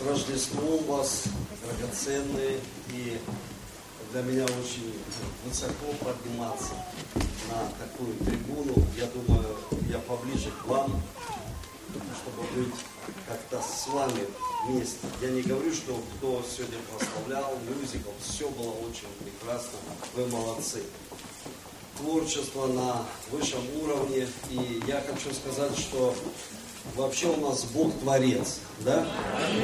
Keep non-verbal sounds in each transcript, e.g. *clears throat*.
С Рождеством вас, драгоценные, и для меня очень высоко подниматься на такую трибуну. Я думаю, я поближе к вам, чтобы быть как-то с вами вместе. Я не говорю, что кто сегодня прославлял мюзикл, все было очень прекрасно, вы молодцы. Творчество на высшем уровне, и я хочу сказать, что вообще у нас Бог Творец, да?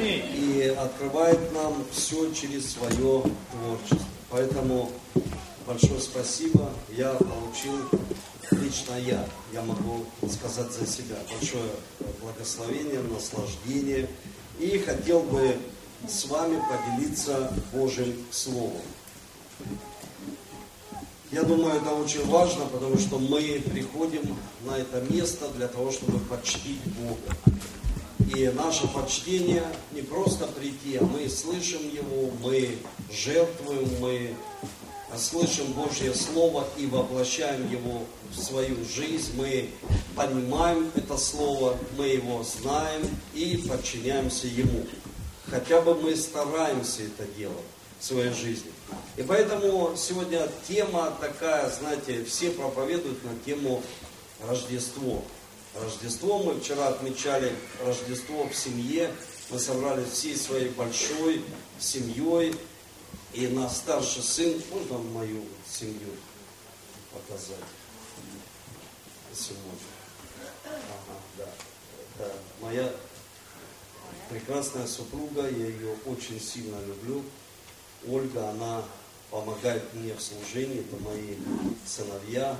И открывает нам все через свое творчество. Поэтому большое спасибо. Я получил, лично я, я могу сказать за себя, большое благословение, наслаждение. И хотел бы с вами поделиться Божьим Словом. Я думаю, это очень важно, потому что мы приходим на это место для того, чтобы почтить Бога. И наше почтение не просто прийти, а мы слышим Его, мы жертвуем, мы слышим Божье Слово и воплощаем его в свою жизнь. Мы понимаем это Слово, мы его знаем и подчиняемся Ему. Хотя бы мы стараемся это делать в своей жизни. И поэтому сегодня тема такая, знаете, все проповедуют на тему Рождество. Рождество, мы вчера отмечали Рождество в семье, мы собрались всей своей большой семьей, и наш старший сын, можно мою семью показать? Сегодня. Ага, да. Это моя прекрасная супруга, я ее очень сильно люблю. Ольга, она помогает мне в служении, это мои сыновья.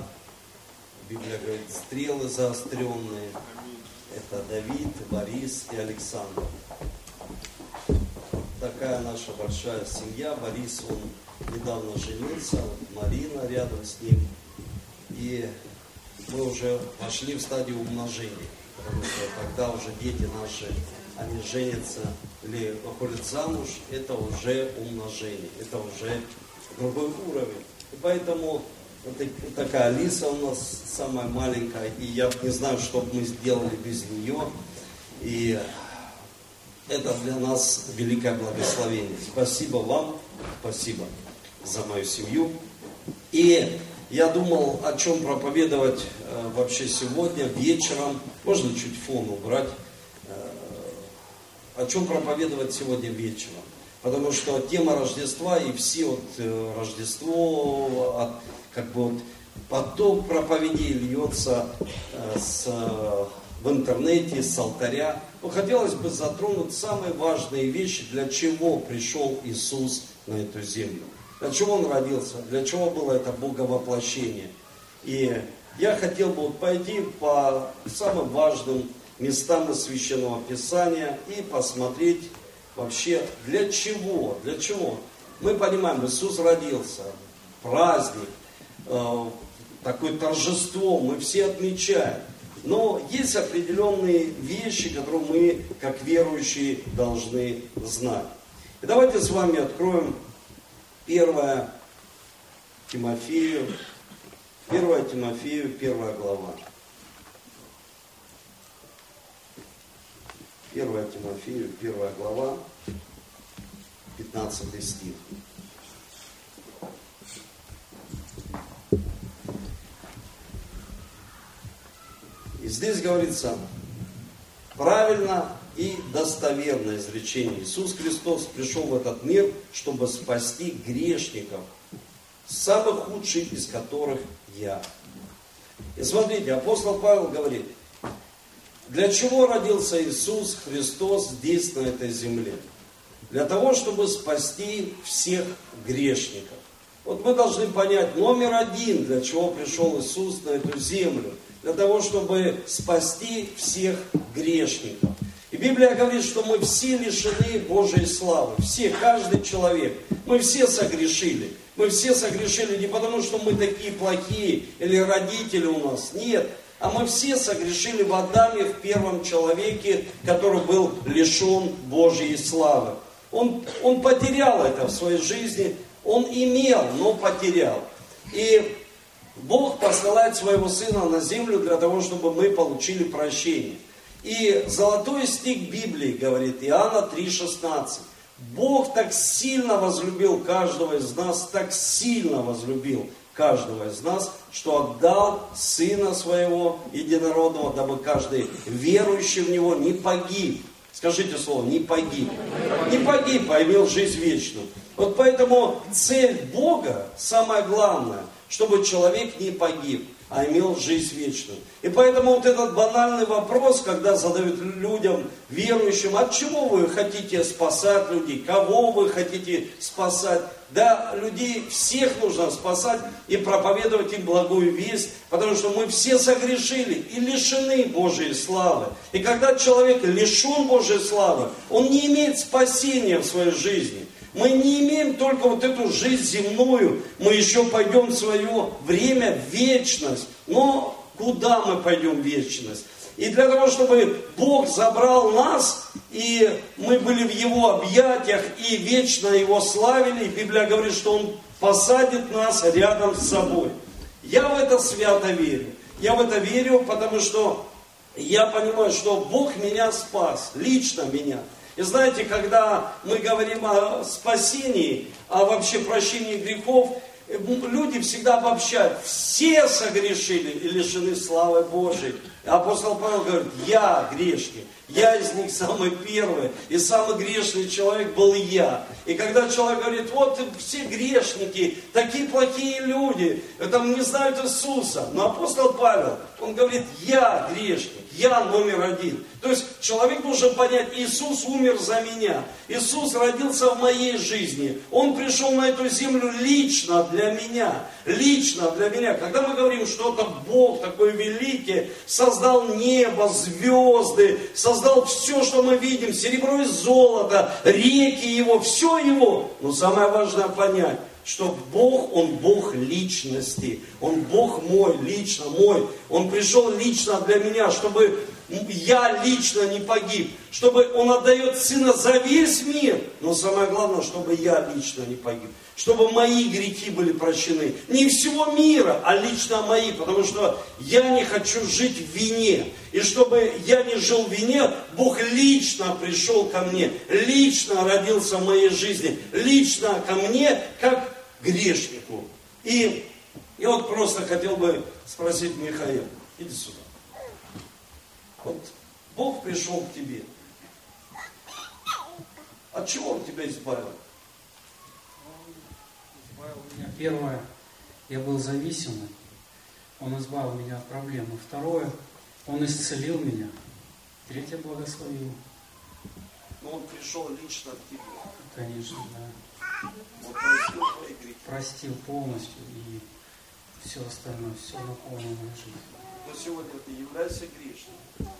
Библия говорит, стрелы заостренные. Это Давид, Борис и Александр. Такая наша большая семья. Борис, он недавно женился, Марина рядом с ним. И мы уже вошли в стадию умножения. Потому что когда уже дети наши они женятся или выходят замуж, это уже умножение, это уже другой уровень. И поэтому вот такая Алиса у нас самая маленькая, и я не знаю, что бы мы сделали без нее. И это для нас великое благословение. Спасибо вам, спасибо за мою семью. И я думал, о чем проповедовать э, вообще сегодня вечером. Можно чуть фон убрать о чем проповедовать сегодня вечером. Потому что тема Рождества и все вот э, Рождество, от, как бы вот поток проповедей льется э, с, в интернете, с алтаря. Но хотелось бы затронуть самые важные вещи, для чего пришел Иисус на эту землю. Для чего Он родился, для чего было это Боговоплощение. И я хотел бы вот пойти по самым важным местам из Священного Писания и посмотреть вообще для чего, для чего. Мы понимаем, Иисус родился, праздник, э, такое торжество, мы все отмечаем. Но есть определенные вещи, которые мы, как верующие, должны знать. И давайте с вами откроем 1 Тимофею, 1 Тимофею, 1 глава. 1 Тимофею, 1 глава, 15 стих. И здесь говорится, правильно и достоверное изречение. Иисус Христос пришел в этот мир, чтобы спасти грешников, самых худших из которых я. И смотрите, апостол Павел говорит, для чего родился Иисус Христос здесь, на этой земле? Для того, чтобы спасти всех грешников. Вот мы должны понять номер один, для чего пришел Иисус на эту землю. Для того, чтобы спасти всех грешников. И Библия говорит, что мы все лишены Божьей славы. Все, каждый человек. Мы все согрешили. Мы все согрешили не потому, что мы такие плохие или родители у нас. Нет, а мы все согрешили в Адаме, в первом человеке, который был лишен Божьей славы. Он, он потерял это в своей жизни, он имел, но потерял. И Бог посылает своего Сына на землю для того, чтобы мы получили прощение. И золотой стих Библии говорит, Иоанна 3,16. Бог так сильно возлюбил каждого из нас, так сильно возлюбил каждого из нас, что отдал Сына Своего Единородного, дабы каждый верующий в Него не погиб. Скажите слово, не погиб. Не погиб, а имел жизнь вечную. Вот поэтому цель Бога, самое главное, чтобы человек не погиб а имел жизнь вечную. И поэтому вот этот банальный вопрос, когда задают людям, верующим, от чего вы хотите спасать людей, кого вы хотите спасать, да, людей всех нужно спасать и проповедовать им благую весть, потому что мы все согрешили и лишены Божьей славы. И когда человек лишен Божьей славы, он не имеет спасения в своей жизни. Мы не имеем только вот эту жизнь земную, мы еще пойдем в свое время в вечность. Но куда мы пойдем в вечность? И для того, чтобы Бог забрал нас, и мы были в Его объятиях, и вечно Его славили, и Библия говорит, что Он посадит нас рядом с собой. Я в это свято верю. Я в это верю, потому что я понимаю, что Бог меня спас, лично меня. И знаете, когда мы говорим о спасении, о вообще прощении грехов, люди всегда обобщают. Все согрешили и лишены славы Божией. Апостол Павел говорит, я грешник. Я из них самый первый. И самый грешный человек был я. И когда человек говорит, вот все грешники, такие плохие люди, там не знают Иисуса. Но апостол Павел, он говорит, я грешник, я номер один. То есть человек должен понять, Иисус умер за меня. Иисус родился в моей жизни. Он пришел на эту землю лично для меня. Лично для меня. Когда мы говорим, что это Бог такой великий, создал небо, звезды, создал все, что мы видим, серебро и золото, реки его, все его. Но самое важное понять, что Бог, Он Бог личности. Он Бог мой, лично мой. Он пришел лично для меня, чтобы я лично не погиб, чтобы Он отдает Сына за весь мир, но самое главное, чтобы я лично не погиб, чтобы мои грехи были прощены. Не всего мира, а лично мои, потому что я не хочу жить в вине. И чтобы я не жил в вине, Бог лично пришел ко мне, лично родился в моей жизни, лично ко мне, как грешнику. И я вот просто хотел бы спросить Михаила, иди сюда. Вот Бог пришел к тебе. От чего Он тебя избавил? Он избавил меня. Первое, я был зависимый. Он избавил меня от проблемы. Второе, Он исцелил меня. Третье, благословил. Но Он пришел лично к тебе. Конечно, да. Он простил твои грехи. Простил полностью и все остальное, все наполнено жизнь. Но сегодня ты являешься грешным.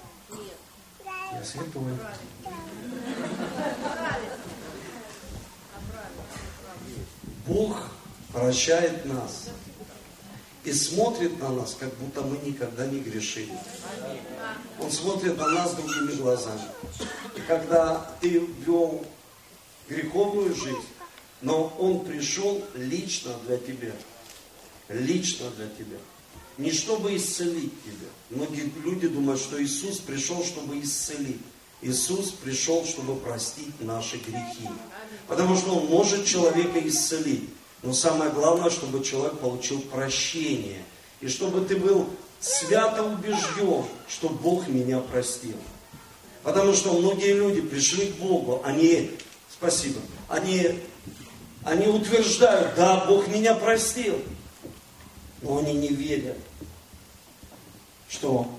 Я святой. Бог прощает нас и смотрит на нас, как будто мы никогда не грешили. Он смотрит на нас другими глазами. И когда ты вел греховную жизнь, но Он пришел лично для тебя. Лично для тебя. Не чтобы исцелить тебя. Многие люди думают, что Иисус пришел, чтобы исцелить. Иисус пришел, чтобы простить наши грехи. Потому что Он может человека исцелить. Но самое главное, чтобы человек получил прощение. И чтобы ты был свято убежден, что Бог меня простил. Потому что многие люди пришли к Богу, они, спасибо, они, они утверждают, да, Бог меня простил. Но они не верят, что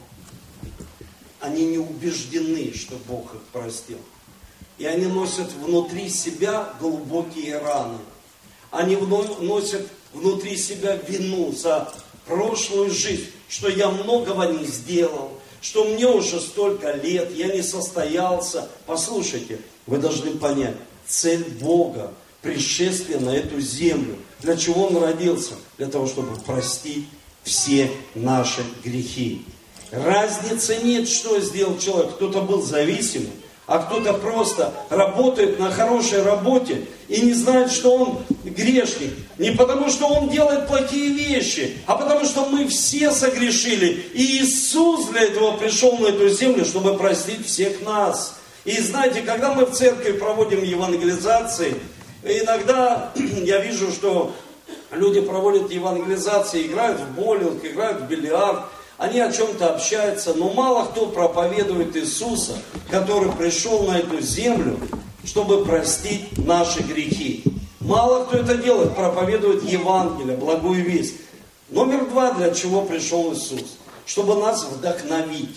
они не убеждены, что Бог их простил. И они носят внутри себя глубокие раны. Они носят внутри себя вину за прошлую жизнь, что я многого не сделал, что мне уже столько лет, я не состоялся. Послушайте, вы должны понять, цель Бога, пришествие на эту землю. Для чего Он родился? Для того, чтобы простить все наши грехи. Разницы нет, что сделал человек. Кто-то был зависимым, а кто-то просто работает на хорошей работе и не знает, что он грешник. Не потому, что он делает плохие вещи, а потому, что мы все согрешили. И Иисус для этого пришел на эту землю, чтобы простить всех нас. И знаете, когда мы в церкви проводим евангелизации, иногда *clears throat* я вижу, что люди проводят евангелизации, играют в боулинг, играют в бильярд, они о чем-то общаются, но мало кто проповедует Иисуса, который пришел на эту землю, чтобы простить наши грехи. Мало кто это делает, проповедует Евангелие, благую весть. Номер два, для чего пришел Иисус? Чтобы нас вдохновить,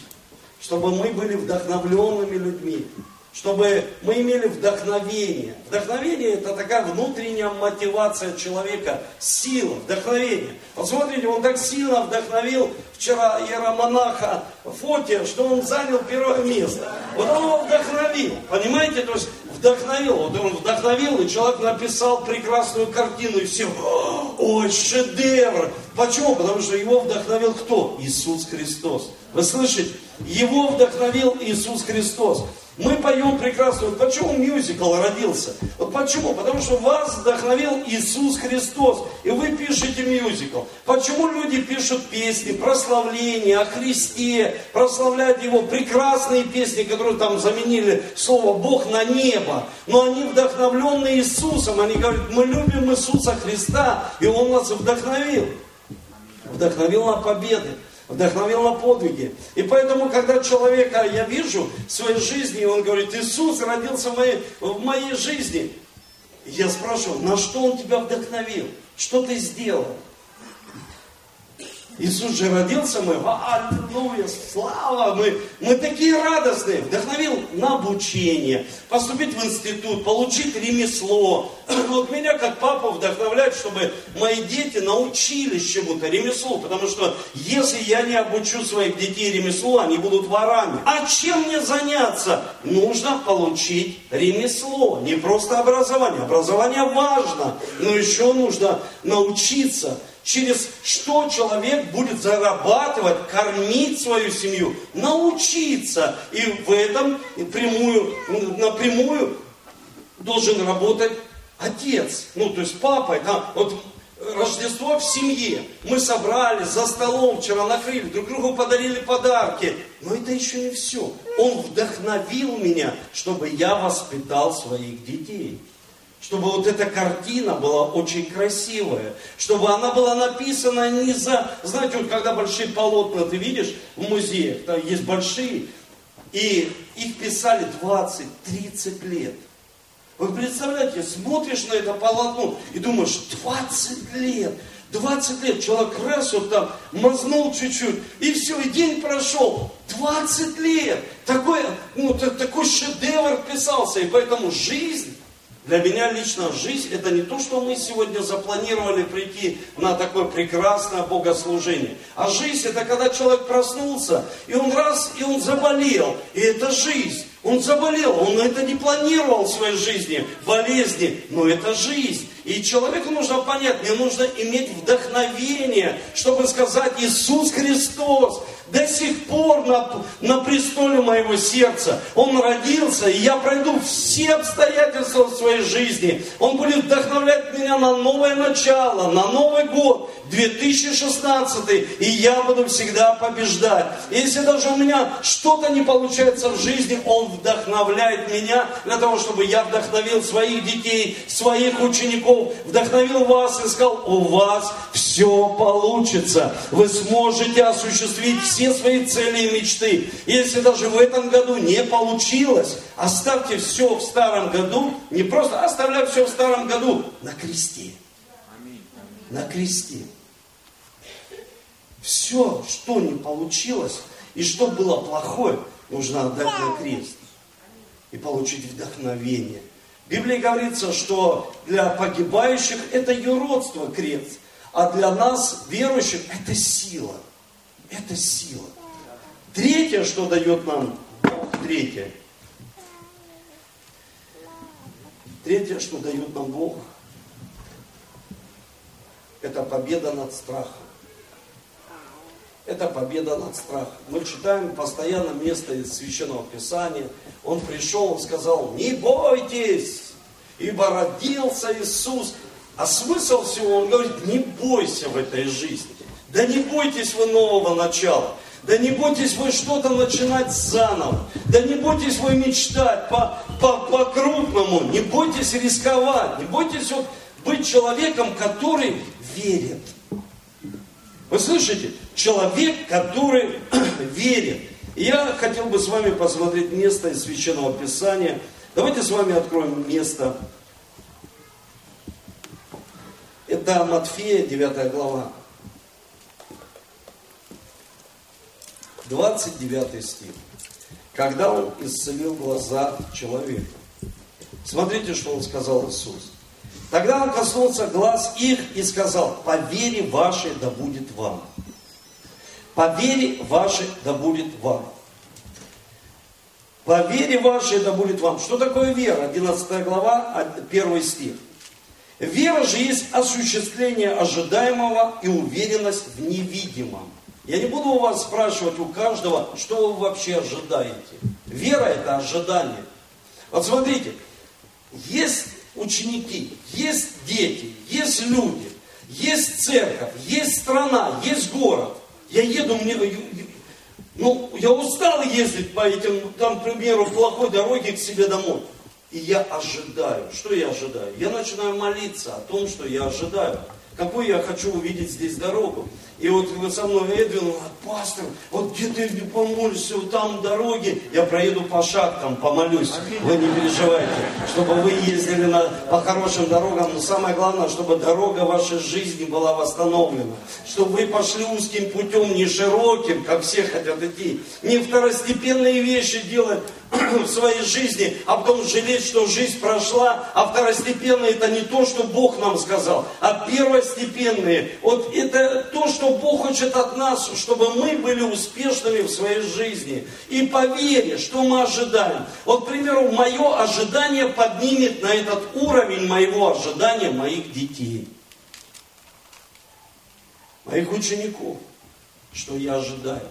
чтобы мы были вдохновленными людьми, чтобы мы имели вдохновение. Вдохновение это такая внутренняя мотивация человека, сила, вдохновение. Вот смотрите, он так сильно вдохновил вчера иеромонаха Фотия, что он занял первое место. Вот он его вдохновил, понимаете? То есть вдохновил, вот он вдохновил, и человек написал прекрасную картину, и все, ой, шедевр. Почему? Потому что его вдохновил кто? Иисус Христос. Вы слышите? Его вдохновил Иисус Христос. Мы поем прекрасно. Вот почему мюзикл родился? Вот почему? Потому что вас вдохновил Иисус Христос. И вы пишете мюзикл. Почему люди пишут песни, прославления о Христе, прославляют Его прекрасные песни, которые там заменили слово Бог на небо. Но они вдохновлены Иисусом. Они говорят, мы любим Иисуса Христа, и Он нас вдохновил. Вдохновил на победы вдохновил на подвиги. И поэтому, когда человека я вижу в своей жизни, он говорит, Иисус родился в моей, в моей жизни. Я спрашиваю, на что он тебя вдохновил? Что ты сделал? Иисус же родился, мы, аллилуйя, слава, мы, мы такие радостные. Вдохновил на обучение, поступить в институт, получить ремесло. *clears throat* Вот меня как папа вдохновляет, чтобы мои дети научились чему-то, ремеслу. Потому что если я не обучу своих детей ремеслу, они будут ворами. А чем мне заняться? Нужно получить ремесло. Не просто образование. Образование важно, но еще нужно научиться через что человек будет зарабатывать, кормить свою семью, научиться. И в этом прямую, напрямую должен работать отец, ну то есть папа. Да, вот Рождество в семье. Мы собрались за столом вчера, накрыли, друг другу подарили подарки. Но это еще не все. Он вдохновил меня, чтобы я воспитал своих детей чтобы вот эта картина была очень красивая, чтобы она была написана не за... Знаете, вот когда большие полотна ты видишь в музеях, там есть большие, и их писали 20-30 лет. Вы представляете, смотришь на это полотно и думаешь, 20 лет, 20 лет человек раз вот там мазнул чуть-чуть, и все, и день прошел. 20 лет. Такой, ну, такой шедевр писался. И поэтому жизнь для меня лично жизнь это не то, что мы сегодня запланировали прийти на такое прекрасное богослужение. А жизнь это когда человек проснулся, и он раз, и он заболел. И это жизнь. Он заболел, он это не планировал в своей жизни, болезни, но это жизнь. И человеку нужно понять, мне нужно иметь вдохновение, чтобы сказать Иисус Христос, до сих пор на, на престоле моего сердца. Он родился, и я пройду все обстоятельства в своей жизни. Он будет вдохновлять меня на новое начало, на Новый год, 2016, и я буду всегда побеждать. Если даже у меня что-то не получается в жизни, Он вдохновляет меня для того, чтобы я вдохновил своих детей, своих учеников, вдохновил вас и сказал, у вас все получится. Вы сможете осуществить все свои цели и мечты. Если даже в этом году не получилось, оставьте все в старом году, не просто оставляй все в старом году, на кресте. На кресте. Все, что не получилось и что было плохое, нужно отдать на крест и получить вдохновение. В Библии говорится, что для погибающих это юродство крест, а для нас, верующих, это сила. Это сила. Третье, что дает нам Бог, третье. Третье, что дает нам Бог, это победа над страхом. Это победа над страхом. Мы читаем постоянно место из Священного Писания. Он пришел, он сказал, не бойтесь, ибо родился Иисус. А смысл всего, он говорит, не бойся в этой жизни. Да не бойтесь вы нового начала. Да не бойтесь вы что-то начинать заново. Да не бойтесь вы мечтать по-крупному. По, по не бойтесь рисковать. Не бойтесь вот быть человеком, который верит. Вы слышите? Человек, который *clears throat* верит. Я хотел бы с вами посмотреть место из Священного Писания. Давайте с вами откроем место. Это Матфея, 9 глава. 29 стих. Когда он исцелил глаза человека. Смотрите, что он сказал Иисус. Тогда он коснулся глаз их и сказал, по вере вашей да будет вам. По вере вашей да будет вам. По вере вашей да будет вам. Что такое вера? 11 глава, 1 стих. Вера же есть осуществление ожидаемого и уверенность в невидимом. Я не буду у вас спрашивать у каждого, что вы вообще ожидаете. Вера это ожидание. Вот смотрите, есть ученики, есть дети, есть люди, есть церковь, есть страна, есть город. Я еду, мне, ну, я устал ездить по этим, там, к примеру, плохой дороге к себе домой. И я ожидаю. Что я ожидаю? Я начинаю молиться о том, что я ожидаю. Какую я хочу увидеть здесь дорогу. И вот со мной, Эдвин, пастор, вот где ты помолишься, вот там дороги, я проеду по шахтам, помолюсь, вы не переживайте, чтобы вы ездили на, по хорошим дорогам, но самое главное, чтобы дорога вашей жизни была восстановлена, чтобы вы пошли узким путем, не широким, как все хотят идти, не второстепенные вещи делать, *clears throat* в своей жизни, а потом жалеть, что жизнь прошла, а второстепенные это не то, что Бог нам сказал, а первостепенные. Вот это то, что Бог хочет от нас, чтобы мы были успешными в своей жизни. И по что мы ожидаем. Вот, к примеру, мое ожидание поднимет на этот уровень моего ожидания моих детей. Моих учеников. Что я ожидаю.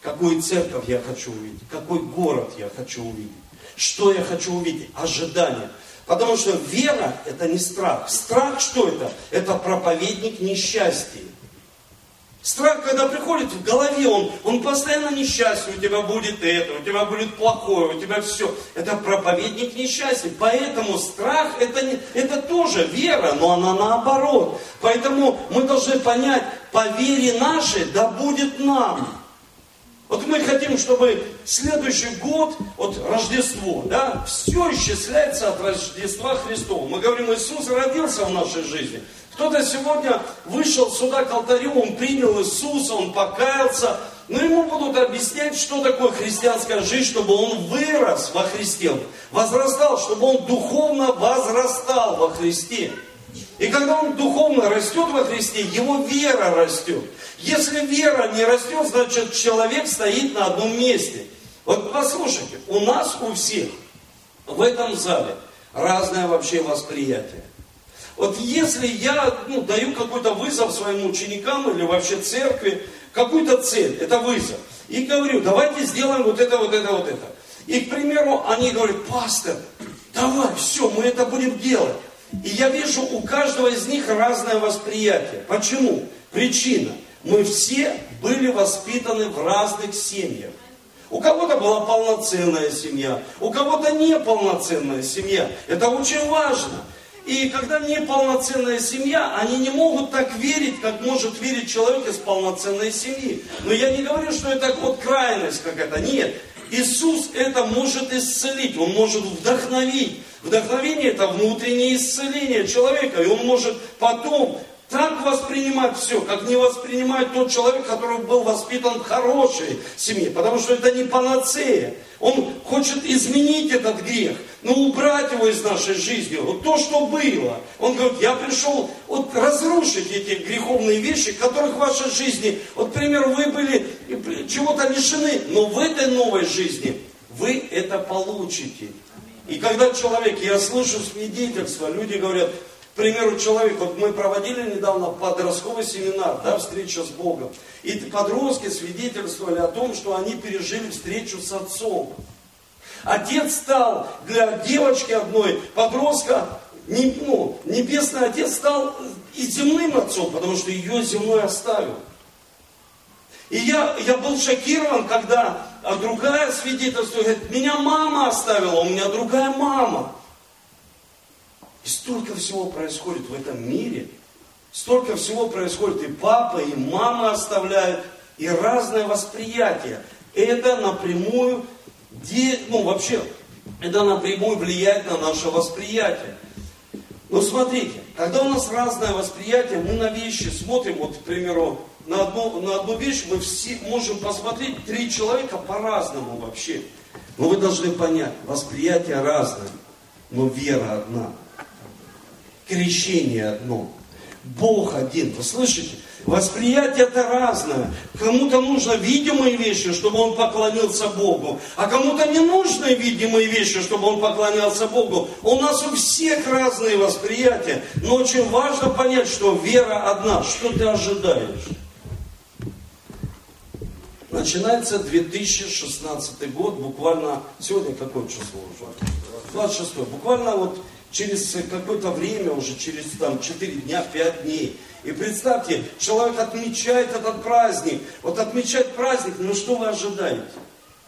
Какую церковь я хочу увидеть, какой город я хочу увидеть, что я хочу увидеть, ожидание. Потому что вера – это не страх. Страх что это? Это проповедник несчастья. Страх, когда приходит в голове, он, он постоянно несчастный, у тебя будет это, у тебя будет плохое, у тебя все. Это проповедник несчастья. Поэтому страх это, не, это тоже вера, но она наоборот. Поэтому мы должны понять, по вере нашей да будет нам. Вот мы хотим, чтобы следующий год, вот Рождество, да, все исчисляется от Рождества Христова. Мы говорим, Иисус родился в нашей жизни. Кто-то сегодня вышел сюда к алтарю, он принял Иисуса, он покаялся, но ему будут объяснять, что такое христианская жизнь, чтобы он вырос во Христе, возрастал, чтобы он духовно возрастал во Христе. И когда он духовно растет во Христе, его вера растет. Если вера не растет, значит человек стоит на одном месте. Вот послушайте, у нас у всех в этом зале разное вообще восприятие. Вот если я ну, даю какой-то вызов своим ученикам или вообще церкви, какую-то цель, это вызов, и говорю, давайте сделаем вот это, вот это, вот это. И, к примеру, они говорят, пастор, давай, все, мы это будем делать. И я вижу у каждого из них разное восприятие. Почему? Причина. Мы все были воспитаны в разных семьях. У кого-то была полноценная семья, у кого-то неполноценная семья. Это очень важно. И когда неполноценная семья, они не могут так верить, как может верить человек из полноценной семьи. Но я не говорю, что это вот крайность какая-то. Нет. Иисус это может исцелить, Он может вдохновить. Вдохновение это внутреннее исцеление человека. И он может потом так воспринимать все, как не воспринимает тот человек, который был воспитан в хорошей семье. Потому что это не панацея. Он хочет изменить этот грех, но убрать его из нашей жизни. Вот то, что было. Он говорит, я пришел вот разрушить эти греховные вещи, которых в вашей жизни, вот, к примеру, вы были чего-то лишены, но в этой новой жизни вы это получите. И когда человек, я слышу свидетельства, люди говорят, примеру, человек, вот мы проводили недавно подростковый семинар, да, встреча с Богом. И подростки свидетельствовали о том, что они пережили встречу с отцом. Отец стал для девочки одной, подростка, не, ну, Небесный Отец стал и земным отцом, потому что ее земной оставил. И я, я был шокирован, когда а другая свидетельствует, говорит, меня мама оставила, у меня другая мама. Столько всего происходит в этом мире. Столько всего происходит. И папа, и мама оставляют, и разное восприятие. Это напрямую, ну вообще, это напрямую влияет на наше восприятие. Но смотрите, когда у нас разное восприятие, мы на вещи смотрим, вот, к примеру, на одну, на одну вещь мы все можем посмотреть, три человека по-разному вообще. Но вы должны понять, восприятие разное, но вера одна. Крещение одно. Бог один. Вы слышите? Восприятие это разное. Кому-то нужно видимые вещи, чтобы он поклонился Богу, а кому-то не нужны видимые вещи, чтобы он поклонялся Богу. У нас у всех разные восприятия, но очень важно понять, что вера одна. Что ты ожидаешь? Начинается 2016 год, буквально, сегодня какое число уже? 26 буквально вот через какое-то время, уже через там 4 дня, 5 дней. И представьте, человек отмечает этот праздник. Вот отмечает праздник, ну что вы ожидаете?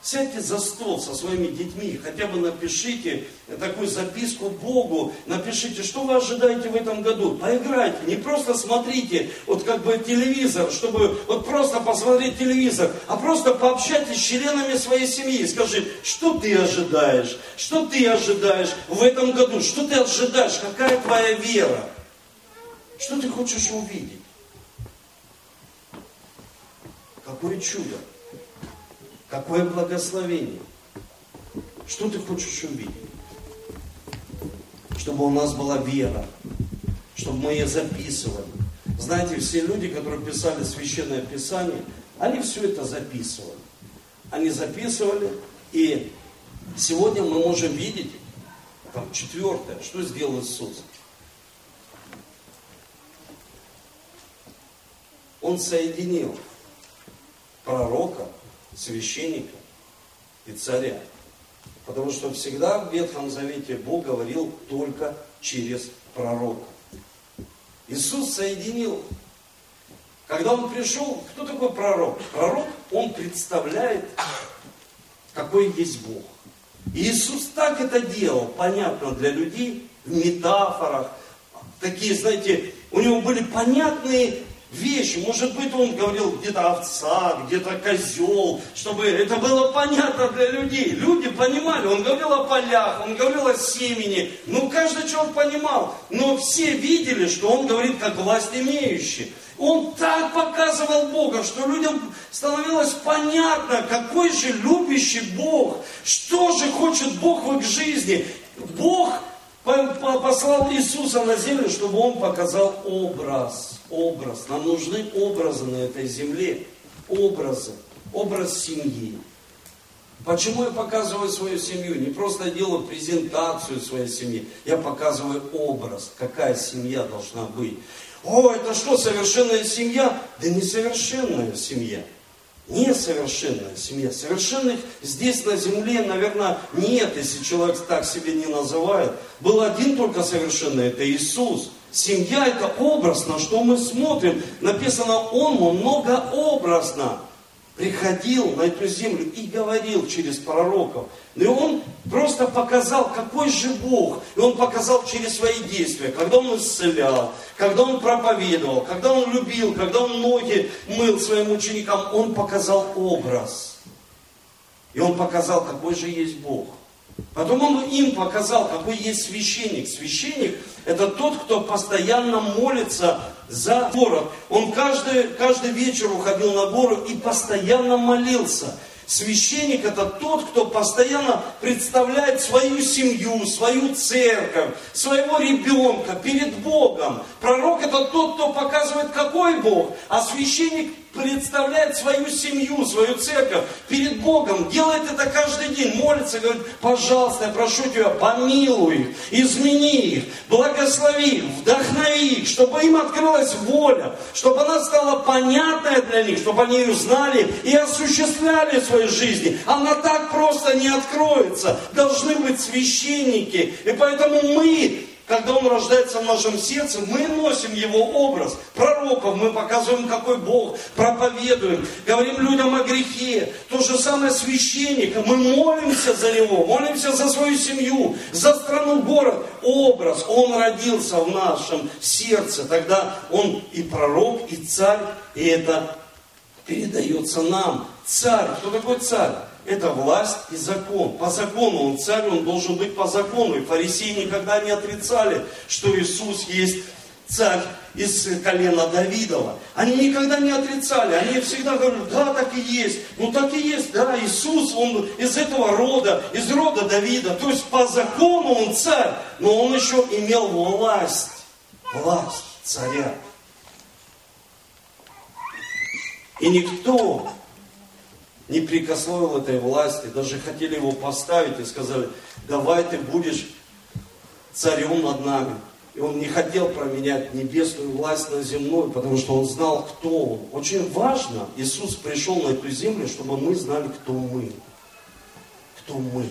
Сядьте за стол со своими детьми, хотя бы напишите такую записку Богу, напишите, что вы ожидаете в этом году. Поиграйте, не просто смотрите вот как бы телевизор, чтобы вот просто посмотреть телевизор, а просто пообщайтесь с членами своей семьи. Скажи, что ты ожидаешь, что ты ожидаешь в этом году, что ты ожидаешь, какая твоя вера, что ты хочешь увидеть. Какое чудо. Какое благословение. Что ты хочешь увидеть? Чтобы у нас была вера, чтобы мы ее записывали. Знаете, все люди, которые писали священное писание, они все это записывали. Они записывали, и сегодня мы можем видеть, там четвертое, что сделал Иисус. Он соединил пророка священника и царя. Потому что всегда в Ветхом Завете Бог говорил только через пророка. Иисус соединил. Когда Он пришел, кто такой пророк? Пророк, он представляет, какой есть Бог. И Иисус так это делал, понятно для людей, в метафорах. Такие, знаете, у него были понятные вещи. Может быть, он говорил где-то овца, где-то козел, чтобы это было понятно для людей. Люди понимали, он говорил о полях, он говорил о семени. Ну, каждый человек понимал. Но все видели, что он говорит как власть имеющий. Он так показывал Бога, что людям становилось понятно, какой же любящий Бог, что же хочет Бог в их жизни. Бог послал Иисуса на землю, чтобы Он показал образ. Образ. Нам нужны образы на этой земле. Образы. Образ семьи. Почему я показываю свою семью? Не просто делаю презентацию своей семьи. Я показываю образ, какая семья должна быть. О, это что, совершенная семья? Да несовершенная семья несовершенная семья. Совершенных здесь на земле, наверное, нет, если человек так себе не называет. Был один только совершенный, это Иисус. Семья это образ, на что мы смотрим. Написано, Он многообразно приходил на эту землю и говорил через пророков. И он просто показал, какой же Бог. И он показал через свои действия, когда он исцелял, когда он проповедовал, когда он любил, когда он ноги мыл своим ученикам, он показал образ. И он показал, какой же есть Бог. Потом он им показал, какой есть священник. Священник – это тот, кто постоянно молится за город. Он каждый, каждый вечер уходил на гору и постоянно молился. Священник это тот, кто постоянно представляет свою семью, свою церковь, своего ребенка перед Богом. Пророк это тот, кто показывает, какой Бог, а священник представляет свою семью, свою церковь перед Богом, делает это каждый день, молится, говорит, пожалуйста, я прошу тебя, помилуй их, измени их, благослови их, вдохнови их, чтобы им открылась воля, чтобы она стала понятная для них, чтобы они ее знали и осуществляли в своей жизни. Она так просто не откроется. Должны быть священники. И поэтому мы когда он рождается в нашем сердце, мы носим его образ. Пророков мы показываем, какой Бог, проповедуем, говорим людям о грехе. То же самое священника. Мы молимся за него, молимся за свою семью, за страну, город. Образ, он родился в нашем сердце. Тогда он и пророк, и царь, и это передается нам. Царь, кто такой царь? Это власть и закон. По закону он царь, он должен быть по закону. И фарисеи никогда не отрицали, что Иисус есть царь из колена Давидова. Они никогда не отрицали, они всегда говорили, да, так и есть. Ну так и есть, да, Иисус, он из этого рода, из рода Давида. То есть по закону он царь, но он еще имел власть, власть царя. И никто не прикословил этой власти, даже хотели его поставить и сказали, давай ты будешь царем над нами. И он не хотел променять небесную власть на земную, потому что он знал, кто он. Очень важно, Иисус пришел на эту землю, чтобы мы знали, кто мы. Кто мы.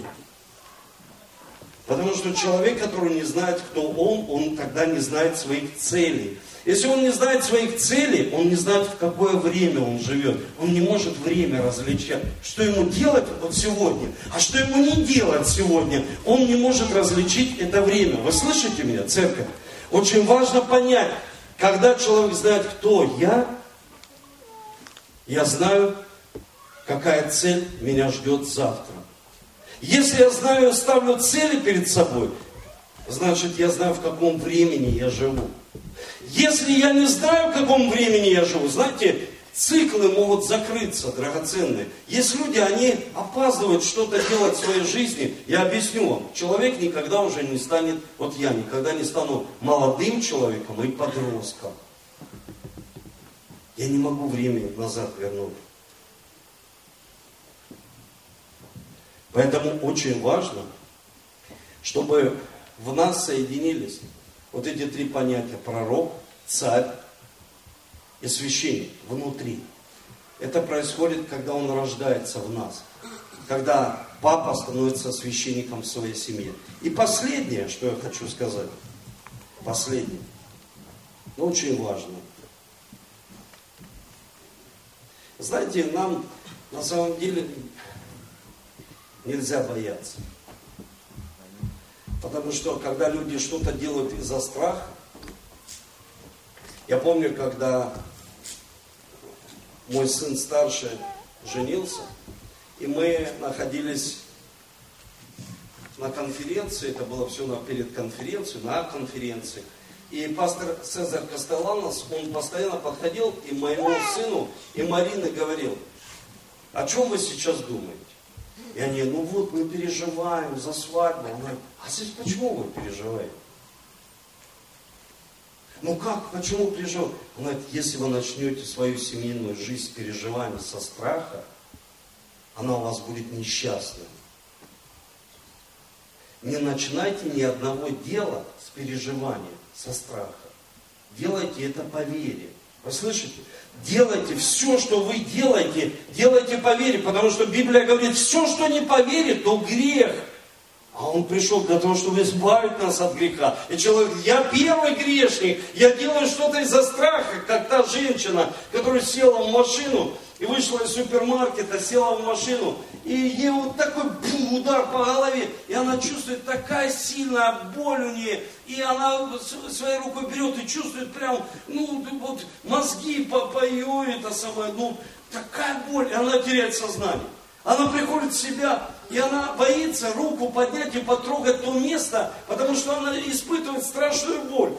Потому что человек, который не знает, кто он, он тогда не знает своих целей. Если он не знает своих целей, он не знает, в какое время он живет. Он не может время различать. Что ему делать вот сегодня, а что ему не делать сегодня. Он не может различить это время. Вы слышите меня, церковь? Очень важно понять, когда человек знает, кто я, я знаю, какая цель меня ждет завтра. Если я знаю, ставлю цели перед собой, значит, я знаю, в каком времени я живу. Если я не знаю, в каком времени я живу, знаете, циклы могут закрыться, драгоценные. Есть люди, они опаздывают что-то делать в своей жизни. Я объясню вам, человек никогда уже не станет, вот я никогда не стану молодым человеком и подростком. Я не могу время назад вернуть. Поэтому очень важно, чтобы в нас соединились вот эти три понятия пророк, царь и священник внутри. Это происходит, когда он рождается в нас. Когда папа становится священником в своей семье. И последнее, что я хочу сказать, последнее, но очень важно. Знаете, нам на самом деле нельзя бояться. Потому что когда люди что-то делают из-за страха, я помню, когда мой сын старший женился, и мы находились на конференции, это было все на, перед конференцией, на конференции. И пастор Цезарь Кастеланос, он постоянно подходил и моему сыну, и Марине говорил, о чем вы сейчас думаете? И они, ну вот, мы переживаем за свадьбу. Говорит, а здесь почему вы переживаете? Ну как, почему переживаете? Он говорит, если вы начнете свою семейную жизнь с переживаний, со страха, она у вас будет несчастной. Не начинайте ни одного дела с переживания, со страха. Делайте это по вере. Вы слышите? Делайте все, что вы делаете, делайте по вере, потому что Библия говорит, все, что не по вере, то грех. А он пришел для того, чтобы избавить нас от греха. И человек, я первый грешник, я делаю что-то из-за страха, как та женщина, которая села в машину, и вышла из супермаркета, села в машину, и ей вот такой бум, удар по голове, и она чувствует такая сильная боль у нее, и она своей рукой берет и чувствует прям, ну, вот мозги по, по ее, это самое, ну, такая боль, и она теряет сознание. Она приходит в себя, и она боится руку поднять и потрогать то место, потому что она испытывает страшную боль.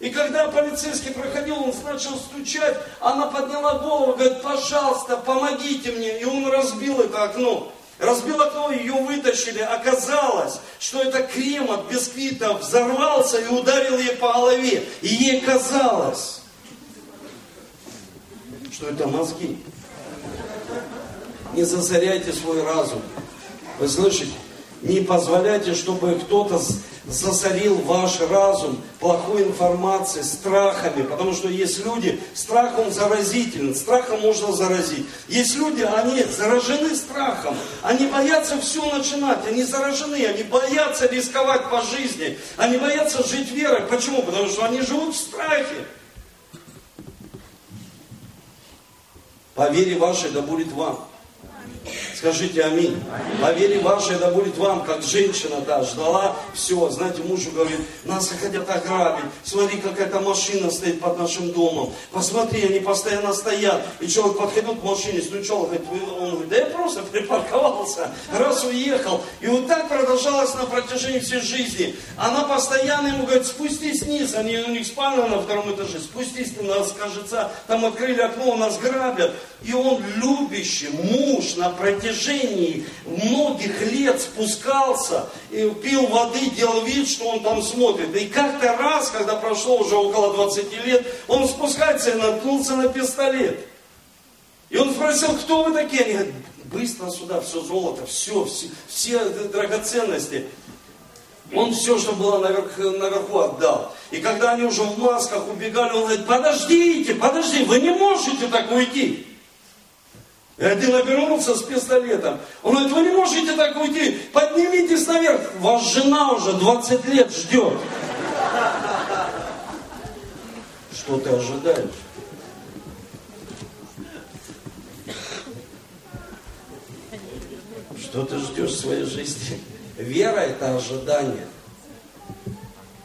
И когда полицейский проходил, он начал стучать, она подняла голову, говорит, пожалуйста, помогите мне. И он разбил это окно. Разбил окно, ее вытащили. Оказалось, что это крем от бисквита взорвался и ударил ей по голове. И ей казалось, что это мозги. Не засоряйте свой разум. Вы слышите? Не позволяйте, чтобы кто-то засорил ваш разум плохой информацией, страхами, потому что есть люди, страх он заразителен, страхом можно заразить. Есть люди, они заражены страхом, они боятся все начинать, они заражены, они боятся рисковать по жизни, они боятся жить верой. Почему? Потому что они живут в страхе. По вере вашей да будет вам. Скажите аминь. По вере вашей да будет вам, как женщина, да, ждала все. Знаете, мужу говорит, нас хотят ограбить. Смотри, какая-то машина стоит под нашим домом. Посмотри, они постоянно стоят. И человек подходил к машине, стучал, говорит, он говорит, да я просто припарковался, раз уехал. И вот так продолжалось на протяжении всей жизни. Она постоянно ему говорит, спустись вниз. Они, у них спальня на втором этаже. Спустись, нас, кажется, там открыли окно, нас грабят. И он любящий муж на протяжении многих лет спускался, и пил воды, делал вид, что он там смотрит. И как-то раз, когда прошло уже около 20 лет, он спускается и наткнулся на пистолет. И он спросил, кто вы такие? Они говорят, быстро сюда, все золото, все, все, все драгоценности. Он все, что было наверх, наверху, отдал. И когда они уже в масках убегали, он говорит, подождите, подождите, вы не можете так уйти. И один обернулся с пистолетом. Он говорит, вы не можете так уйти, поднимитесь наверх. Ваша жена уже 20 лет ждет. Что ты ожидаешь? Что ты ждешь в своей жизни? Вера – это ожидание.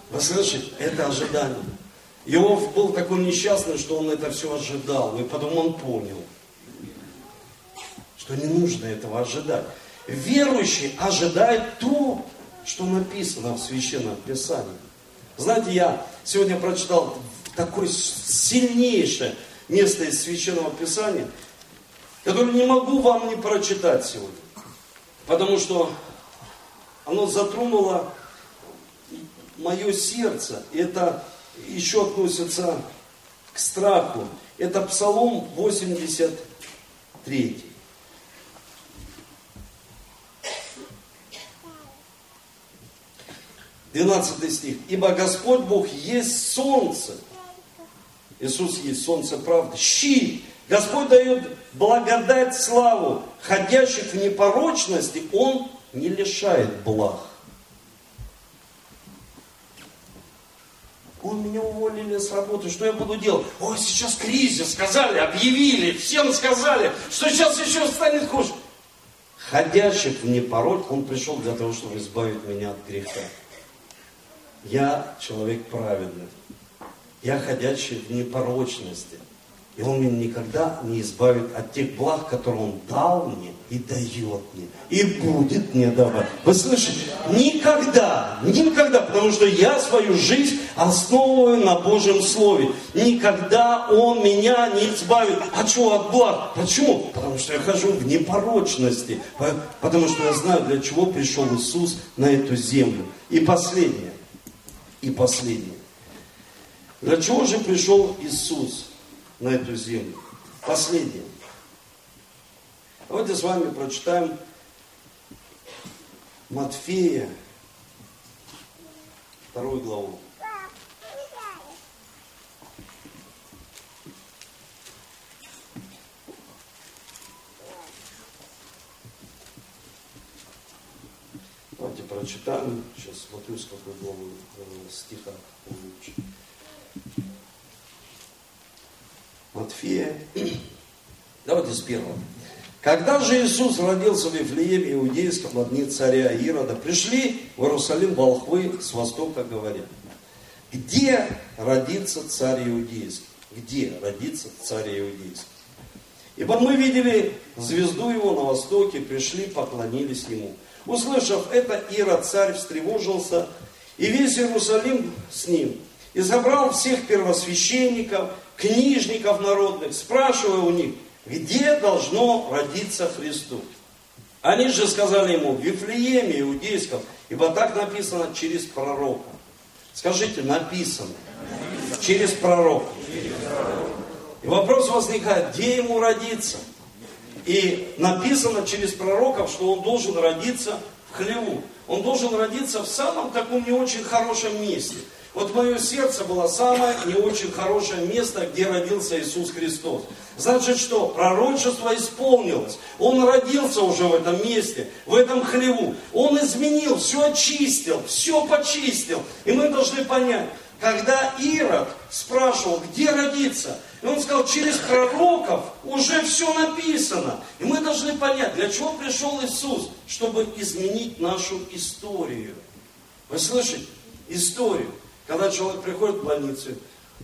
Вы слышите? Это ожидание. Иов был такой несчастный, что он это все ожидал. И потом он понял – что не нужно этого ожидать. Верующий ожидает то, что написано в Священном Писании. Знаете, я сегодня прочитал такое сильнейшее место из Священного Писания, которое не могу вам не прочитать сегодня. Потому что оно затронуло мое сердце. Это еще относится к страху. Это Псалом 83. 12 стих. Ибо Господь Бог есть солнце. Иисус есть солнце правды. Щит. Господь дает благодать, славу. Ходящих в непорочности Он не лишает благ. Он меня уволили с работы, что я буду делать? Ой, сейчас кризис, сказали, объявили, всем сказали, что сейчас еще станет хуже. Ходящих в непорочность, Он пришел для того, чтобы избавить меня от греха. Я человек праведный. Я ходячий в непорочности. И Он меня никогда не избавит от тех благ, которые Он дал мне и дает мне. И будет мне давать. Вы слышите? Никогда, никогда, потому что я свою жизнь основываю на Божьем Слове. Никогда Он меня не избавит. А что от благ? Почему? Потому что я хожу в непорочности. Потому что я знаю, для чего пришел Иисус на эту землю. И последнее. И последнее. Для чего же пришел Иисус на эту землю? Последнее. Давайте с вами прочитаем Матфея, вторую главу. Давайте прочитаем. Сейчас смотрю, с какой э, стиха лучше. Матфея. Давайте с первого. Когда же Иисус родился в Вифлееме Иудейском от дни царя Ирода, пришли в Иерусалим волхвы с востока, говорят, где родится царь Иудейский? Где родится царь Иудейский? Ибо мы видели звезду его на востоке, пришли, поклонились ему. Услышав это, Ирод царь встревожился, и весь Иерусалим с ним. И забрал всех первосвященников, книжников народных, спрашивая у них, где должно родиться Христу. Они же сказали ему, в Вифлееме иудейском, ибо так написано через пророка. Скажите, написано. Через пророка. И вопрос возникает, где ему родиться? И написано через пророков, что он должен родиться в хлеву. Он должен родиться в самом таком не очень хорошем месте. Вот мое сердце было самое не очень хорошее место, где родился Иисус Христос. Значит что? Пророчество исполнилось. Он родился уже в этом месте, в этом хлеву. Он изменил, все очистил, все почистил. И мы должны понять, когда Ирод спрашивал, где родиться, и он сказал, через пророков уже все написано. И мы должны понять, для чего пришел Иисус, чтобы изменить нашу историю. Вы слышите? Историю. Когда человек приходит в больницу,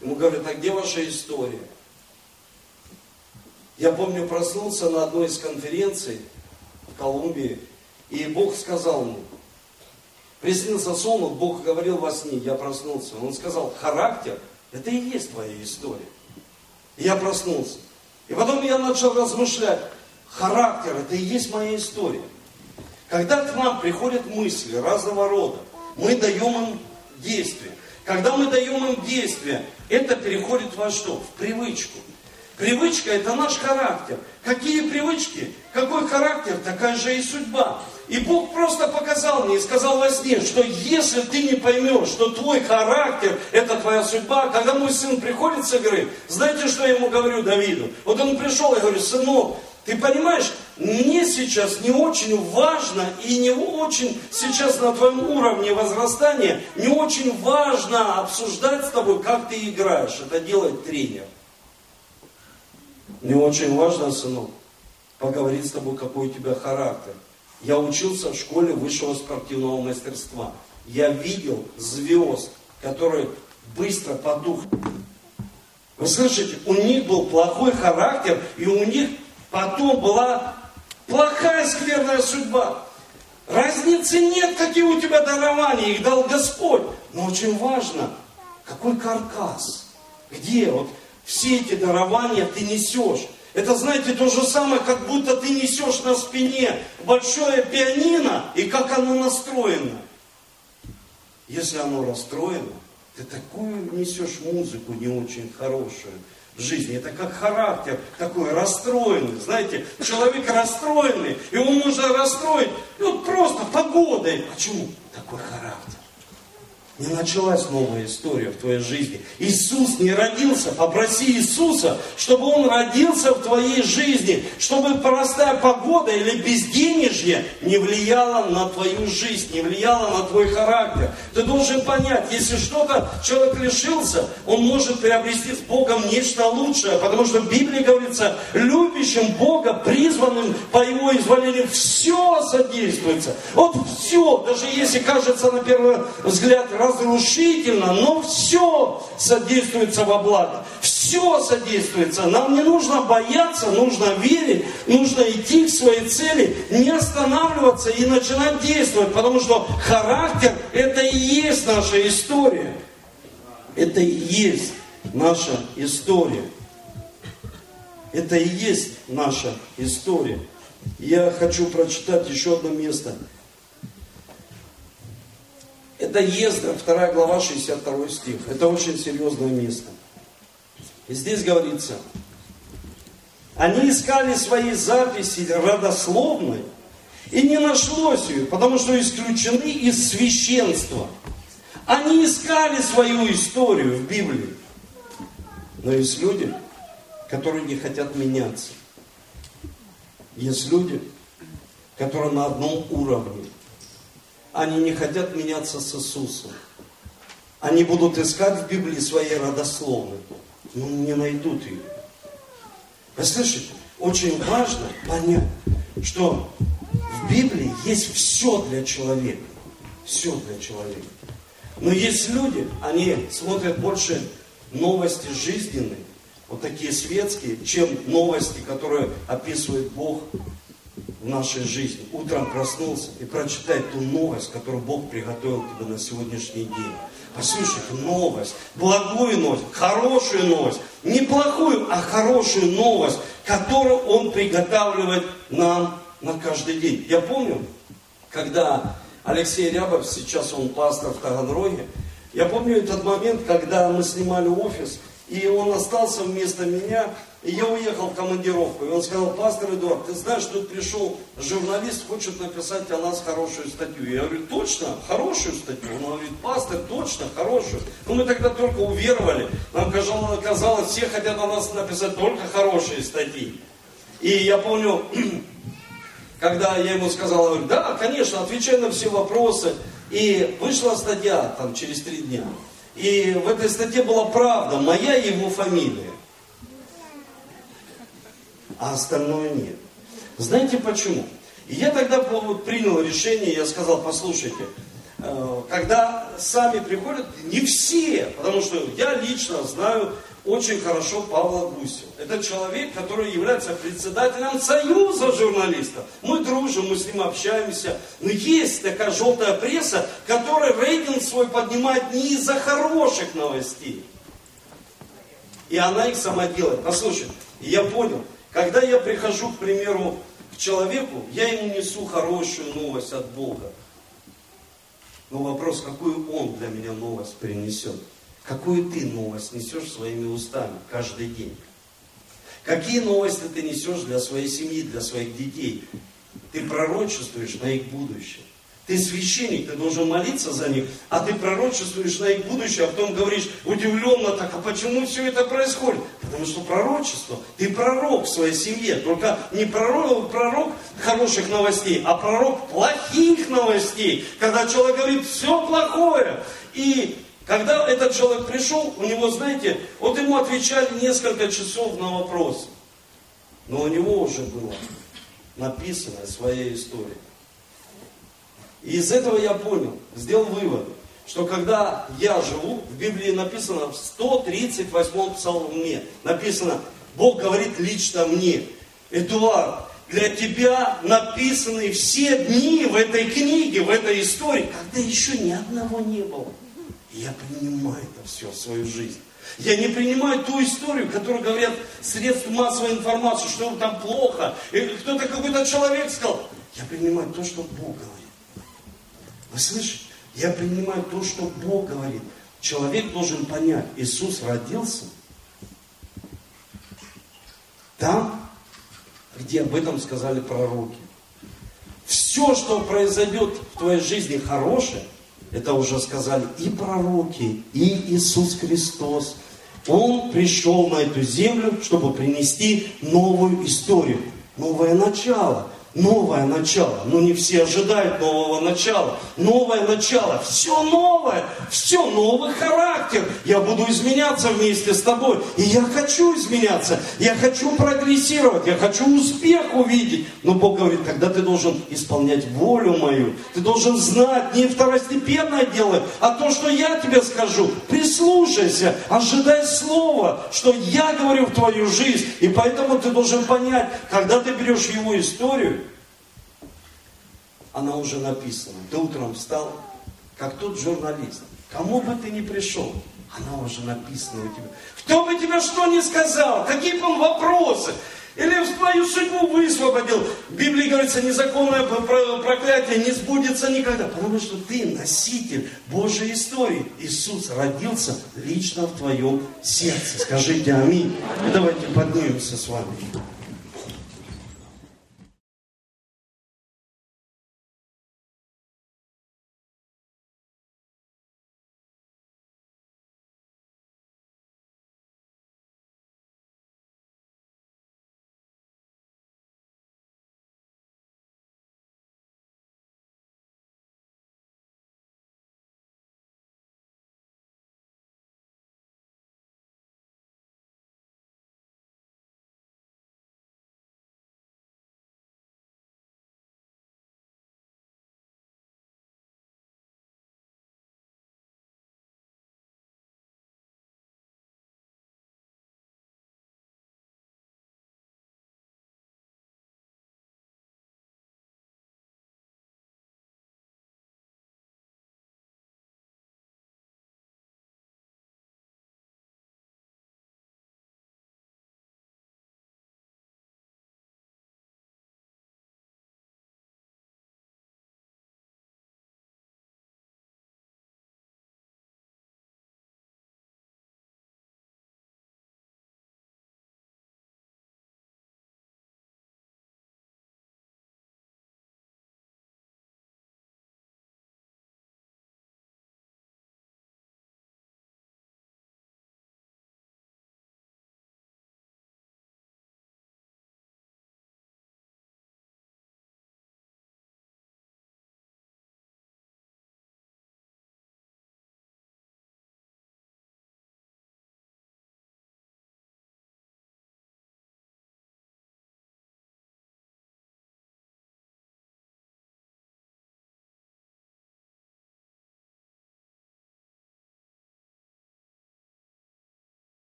ему говорят, а где ваша история? Я помню, проснулся на одной из конференций в Колумбии, и Бог сказал мне, приснился сон, Бог говорил во сне, я проснулся. Он сказал, характер, это и есть твоя история. И я проснулся. И потом я начал размышлять, характер, это и есть моя история. Когда к нам приходят мысли разного рода, мы даем им действие. Когда мы даем им действие, это переходит во что? В привычку. Привычка – это наш характер. Какие привычки? Какой характер, такая же и судьба. И Бог просто показал мне и сказал во сне, что если ты не поймешь, что твой характер – это твоя судьба, когда мой сын приходит с игры, знаете, что я ему говорю Давиду? Вот он пришел, я говорю, сынок, ты понимаешь, мне сейчас не очень важно и не очень сейчас на твоем уровне возрастания, не очень важно обсуждать с тобой, как ты играешь. Это делает тренер. Мне очень важно, сынок, поговорить с тобой, какой у тебя характер. Я учился в школе высшего спортивного мастерства. Я видел звезд, которые быстро потухли. Вы слышите, у них был плохой характер, и у них потом была плохая скверная судьба. Разницы нет, какие у тебя дарования, их дал Господь. Но очень важно, какой каркас. Где вот все эти дарования ты несешь. Это, знаете, то же самое, как будто ты несешь на спине большое пианино, и как оно настроено. Если оно расстроено, ты такую несешь музыку не очень хорошую в жизни. Это как характер такой расстроенный. Знаете, человек расстроенный, его можно расстроить вот просто погодой. Почему? Такой характер. Не началась новая история в твоей жизни. Иисус не родился. Попроси Иисуса, чтобы Он родился в твоей жизни, чтобы простая погода или безденежье не влияло на твою жизнь, не влияло на твой характер. Ты должен понять, если что-то человек лишился, он может приобрести с Богом нечто лучшее, потому что в Библии говорится, любящим Бога, призванным по Его изволению, все содействуется. Вот все, даже если кажется на первый взгляд разрушительно, но все содействуется во благо. Все содействуется. Нам не нужно бояться, нужно верить, нужно идти к своей цели, не останавливаться и начинать действовать, потому что характер – это и есть наша история. Это и есть наша история. Это и есть наша история. Я хочу прочитать еще одно место – это Ездра, 2 глава, 62 стих. Это очень серьезное место. И здесь говорится, они искали свои записи родословной, и не нашлось ее, потому что исключены из священства. Они искали свою историю в Библии. Но есть люди, которые не хотят меняться. Есть люди, которые на одном уровне. Они не хотят меняться с Иисусом. Они будут искать в Библии своей родословной, но не найдут ее. Вы слышите? Очень важно понять, что в Библии есть все для человека. Все для человека. Но есть люди, они смотрят больше новости жизненные, вот такие светские, чем новости, которые описывает Бог в нашей жизни. Утром проснулся и прочитай ту новость, которую Бог приготовил тебе на сегодняшний день. Послушай новость, благую новость, хорошую новость, не плохую, а хорошую новость, которую Он приготавливает нам на каждый день. Я помню, когда Алексей Рябов, сейчас он пастор в Таганроге, я помню этот момент, когда мы снимали офис, и он остался вместо меня, И я уехал в командировку, и он сказал, пастор Эдуард, ты знаешь, тут пришел журналист, хочет написать о нас хорошую статью. Я говорю, точно, хорошую статью? Он говорит, пастор, точно, хорошую. Ну, мы тогда только уверовали, нам казалось, все хотят о нас написать только хорошие статьи. И я помню, *clears throat* когда я ему сказал, говорю, да, конечно, отвечай на все вопросы. И вышла статья там через три дня. И в этой статье была правда, моя его фамилия а остальное нет. Знаете почему? И я тогда принял решение, я сказал, послушайте, э, когда сами приходят, не все, потому что я лично знаю очень хорошо Павла Гусева. Это человек, который является председателем Союза журналистов. Мы дружим, мы с ним общаемся. Но есть такая желтая пресса, которая рейтинг свой поднимает не из-за хороших новостей. И она их сама делает. Послушайте, я понял, когда я прихожу, к примеру, к человеку, я ему несу хорошую новость от Бога. Но вопрос, какую он для меня новость принесет? Какую ты новость несешь своими устами каждый день? Какие новости ты несешь для своей семьи, для своих детей? Ты пророчествуешь на их будущее. Ты священник, ты должен молиться за них, а ты пророчествуешь на их будущее, а потом говоришь удивленно так, а почему все это происходит? Потому что пророчество, ты пророк в своей семье, только не пророк, пророк хороших новостей, а пророк плохих новостей, когда человек говорит все плохое. И когда этот человек пришел, у него, знаете, вот ему отвечали несколько часов на вопросы, но у него уже было написано своя история. И из этого я понял, сделал вывод, что когда я живу, в Библии написано в 138 псалме, написано, Бог говорит лично мне, Эдуард, для тебя написаны все дни в этой книге, в этой истории, когда еще ни одного не было. Я принимаю это все в свою жизнь. Я не принимаю ту историю, которую говорят средства массовой информации, что там плохо. Кто-то какой-то человек сказал. Я принимаю то, что Бог говорит. Вы слышите? Я принимаю то, что Бог говорит. Человек должен понять, Иисус родился там, где об этом сказали пророки. Все, что произойдет в твоей жизни хорошее, это уже сказали и пророки, и Иисус Христос. Он пришел на эту землю, чтобы принести новую историю, новое начало новое начало. Но не все ожидают нового начала. Новое начало, все новое, все новый характер. Я буду изменяться вместе с тобой. И я хочу изменяться, я хочу прогрессировать, я хочу успех увидеть. Но Бог говорит, тогда ты должен исполнять волю мою. Ты должен знать не второстепенное дело, а то, что я тебе скажу. Прислушайся, ожидай слова, что я говорю в твою жизнь. И поэтому ты должен понять, когда ты берешь его историю, она уже написана. Ты утром встал, как тот журналист. Кому бы ты ни пришел, она уже написана у тебя. Кто бы тебе что ни сказал, какие бы он вопросы, или в твою судьбу высвободил. В Библии говорится, незаконное проклятие не сбудется никогда. Потому что ты носитель Божьей истории. Иисус родился лично в твоем сердце. Скажите аминь. И давайте поднимемся с вами.